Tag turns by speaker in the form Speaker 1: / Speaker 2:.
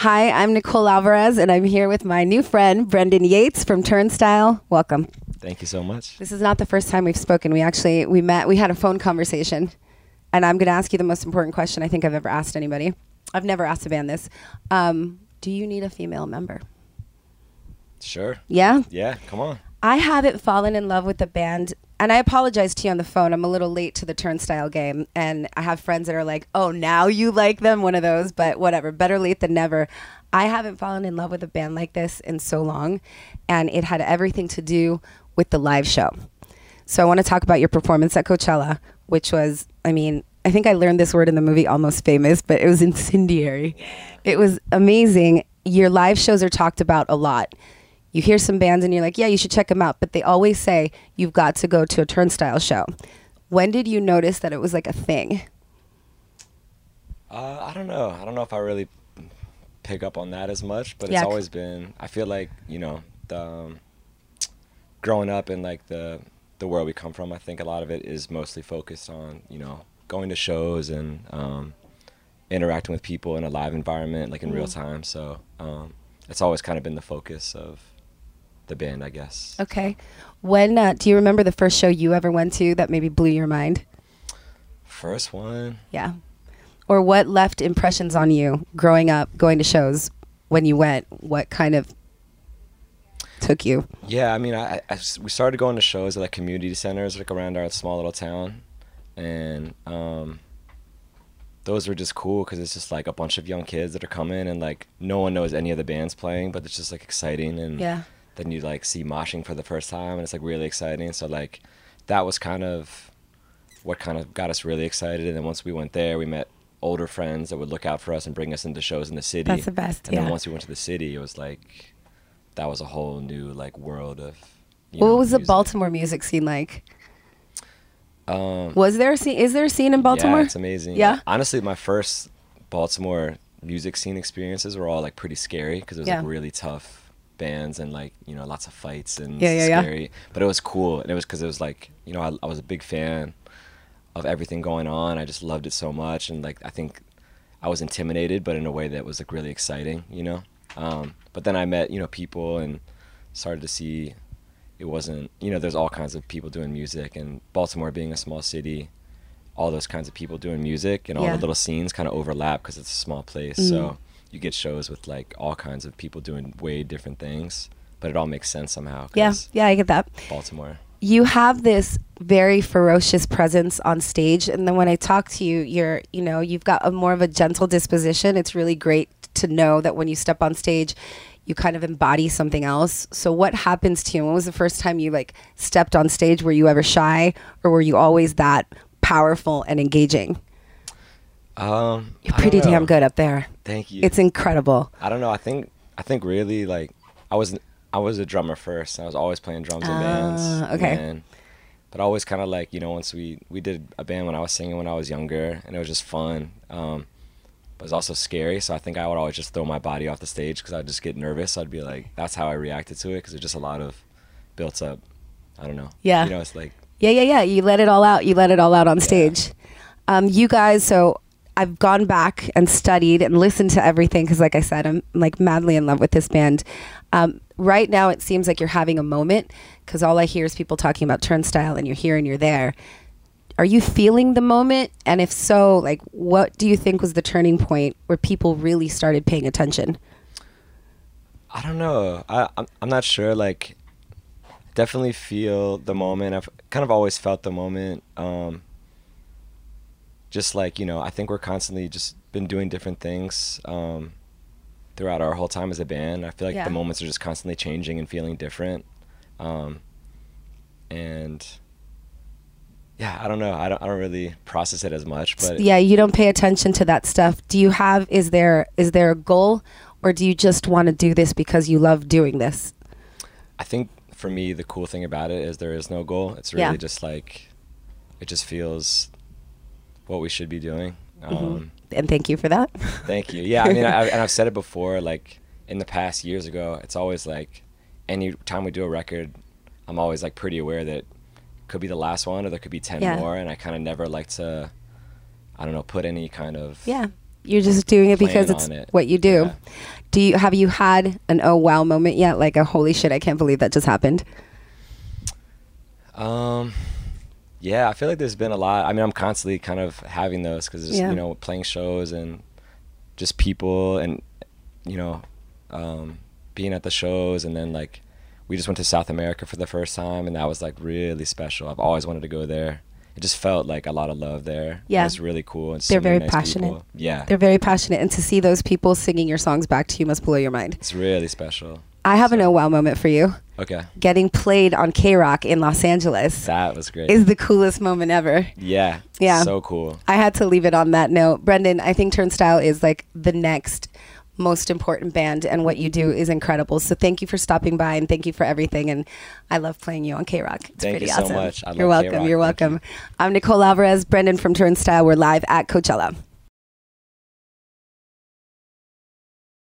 Speaker 1: Hi, I'm Nicole Alvarez, and I'm here with my new friend, Brendan Yates from Turnstile. Welcome.
Speaker 2: Thank you so much.
Speaker 1: This is not the first time we've spoken. We actually we met. We had a phone conversation, and I'm going to ask you the most important question I think I've ever asked anybody. I've never asked a band this. Um, do you need a female member?
Speaker 2: Sure.
Speaker 1: Yeah.
Speaker 2: Yeah, come on.
Speaker 1: I haven't fallen in love with the band, and I apologize to you on the phone. I'm a little late to the turnstile game, and I have friends that are like, "Oh, now you like them," one of those. But whatever, better late than never. I haven't fallen in love with a band like this in so long, and it had everything to do with the live show. So I want to talk about your performance at Coachella, which was, I mean, I think I learned this word in the movie Almost Famous, but it was incendiary. It was amazing. Your live shows are talked about a lot. You hear some bands and you're like, yeah, you should check them out, but they always say you've got to go to a turnstile show. When did you notice that it was like a thing?
Speaker 2: Uh, I don't know. I don't know if I really pick up on that as much, but
Speaker 1: Yeah.
Speaker 2: it's always been. I feel like you know, the, um, growing up in like the the world we come from, I think a lot of it is mostly focused on you know going to shows and um, interacting with people in a live environment, like in real time. So um, it's always kind of been the focus of the band, I guess.
Speaker 1: Okay. When uh, do you remember the first show you ever went to that maybe blew your mind?
Speaker 2: First one.
Speaker 1: Yeah. Or what left impressions on you growing up, going to shows when you went? What kind of took you?
Speaker 2: Yeah, I mean, I, I we started going to shows at like community centers, like around our small little town, and um, those were just cool because it's just like a bunch of young kids that are coming, and like no one knows any of the bands playing, but it's just like exciting, and
Speaker 1: Yeah.
Speaker 2: Then you like see moshing for the first time, and it's like really exciting. So like, that was kind of what kind of got us really excited, and then once we went there, we met older friends that would look out for us and bring us into shows in the city.
Speaker 1: That's the best,
Speaker 2: And
Speaker 1: yeah.
Speaker 2: then once we went to the city, it was like that was a whole new like world of. you
Speaker 1: what
Speaker 2: know,
Speaker 1: was the. Baltimore music scene like?
Speaker 2: Um,
Speaker 1: Was there a scene? Is there a scene in Baltimore?
Speaker 2: Yeah, it's amazing.
Speaker 1: Yeah?
Speaker 2: Honestly, my first Baltimore music scene experiences were all like pretty scary because it was
Speaker 1: Yeah.
Speaker 2: like really tough bands and like you know lots of fights and
Speaker 1: Yeah, yeah, yeah.
Speaker 2: scary. But it was cool, and it was because it was like you know I, I was a big fan of everything going on. I just loved it so much, and like I think I was intimidated, but in a way that was like really exciting, you know. Um, but then I met you know people and started to see it wasn't you know there's all kinds of people doing music and Baltimore being a small city all those kinds of people doing music and all
Speaker 1: Yeah.
Speaker 2: the little scenes kind of overlap because it's a small place
Speaker 1: Mhm.
Speaker 2: so you get shows with like all kinds of people doing way different things but it all makes sense somehow
Speaker 1: Yeah, yeah, I get that.
Speaker 2: Baltimore
Speaker 1: You have this very ferocious presence on stage, and then when I talk to you, you're, you know, you've got a more of a gentle disposition. It's really great to know that when you step on stage, you kind of embody something else. So, what happens to you? When was the first time you like stepped on stage? Were you ever shy, or were you always that powerful and engaging?
Speaker 2: Um
Speaker 1: You're pretty damn good up there.
Speaker 2: thank you
Speaker 1: It's incredible.
Speaker 2: I don't know I think I think really like I was I was a drummer first I was always playing drums in bands
Speaker 1: Ah, okay.
Speaker 2: and but always kind of like you know once we we did a band when I was singing when I was younger and it was just fun um but it was also scary so I think I would always just throw my body off the stage because I'd just get nervous I'd be like that's how I reacted to it because it's just a lot of built up I don't know
Speaker 1: Yeah.
Speaker 2: you know it's like
Speaker 1: Yeah, yeah, yeah. You let it all out. You let it all out on stage. Um, you guys, so I've gone back and studied and listened to everything because, like I said, I'm like madly in love with this band. Um, right now, it seems like you're having a moment because all I hear is people talking about Turnstile, and you're here and you're there. Are you feeling the moment? And if so, like, what do you think was the turning point where people really started paying attention?
Speaker 2: I don't know. I I'm, not sure. Like, definitely feel the moment. I've kind of always felt the moment. Um, just like you know, I think we're constantly just been doing different things um, throughout our whole time as a band. I feel like
Speaker 1: Yeah.
Speaker 2: the moments are just constantly changing and feeling different. Um, and yeah, I don't know. I don't. I don't really process it as much, but
Speaker 1: yeah, you don't pay attention to that stuff. Do you have? Is there is there a goal, or do you just want to do this because you love doing this?
Speaker 2: I think for me, the cool thing about it is there is no goal. It's really
Speaker 1: Yeah.
Speaker 2: just like, it just feels what we should be doing.
Speaker 1: Mm-hmm.
Speaker 2: Um,
Speaker 1: And thank you for that.
Speaker 2: thank you. Yeah, I mean, I, and I've said it before, like in the past years ago, it's always like, any time we do a record, I'm always like pretty aware that it could be the last one or there could be 10
Speaker 1: Yeah.
Speaker 2: more. And I kind of never like to, I don't know, put any kind of
Speaker 1: Yeah. You're just doing it because it's
Speaker 2: it.
Speaker 1: what you do.
Speaker 2: Yeah.
Speaker 1: Do you have you had an oh wow moment yet? Like a holy shit, I can't believe that just happened.
Speaker 2: Um, yeah, I feel like there's been a lot. I mean, I'm constantly kind of having those because
Speaker 1: Yeah.
Speaker 2: you know playing shows and just people and you know um, being at the shows and then like we just went to South America for the first time and that was like really special. I've always wanted to go there. It just felt like a lot of love there.
Speaker 1: Yeah.
Speaker 2: it was really cool. And
Speaker 1: They're very
Speaker 2: nice
Speaker 1: passionate.
Speaker 2: people. Yeah,
Speaker 1: They're very passionate, and to see those people singing your songs back to you must blow your mind.
Speaker 2: it's really special.
Speaker 1: I have an oh wow moment for you.
Speaker 2: Okay,
Speaker 1: Getting played on KROQ in Los Angeles
Speaker 2: that was great.
Speaker 1: is the coolest moment ever.
Speaker 2: yeah,
Speaker 1: Yeah.
Speaker 2: so cool.
Speaker 1: I had to leave it on that note. Brendan, I think Turnstile is like the next most important band, and what you do is incredible. So thank you for stopping by, and thank you for everything. And I love playing you on KROQ. It's
Speaker 2: Thank
Speaker 1: pretty
Speaker 2: you so
Speaker 1: awesome.
Speaker 2: much. I
Speaker 1: You're welcome.
Speaker 2: KROQ.
Speaker 1: You're welcome. I'm Nicole Alvarez, Brendan from Turnstile. We're live at Coachella.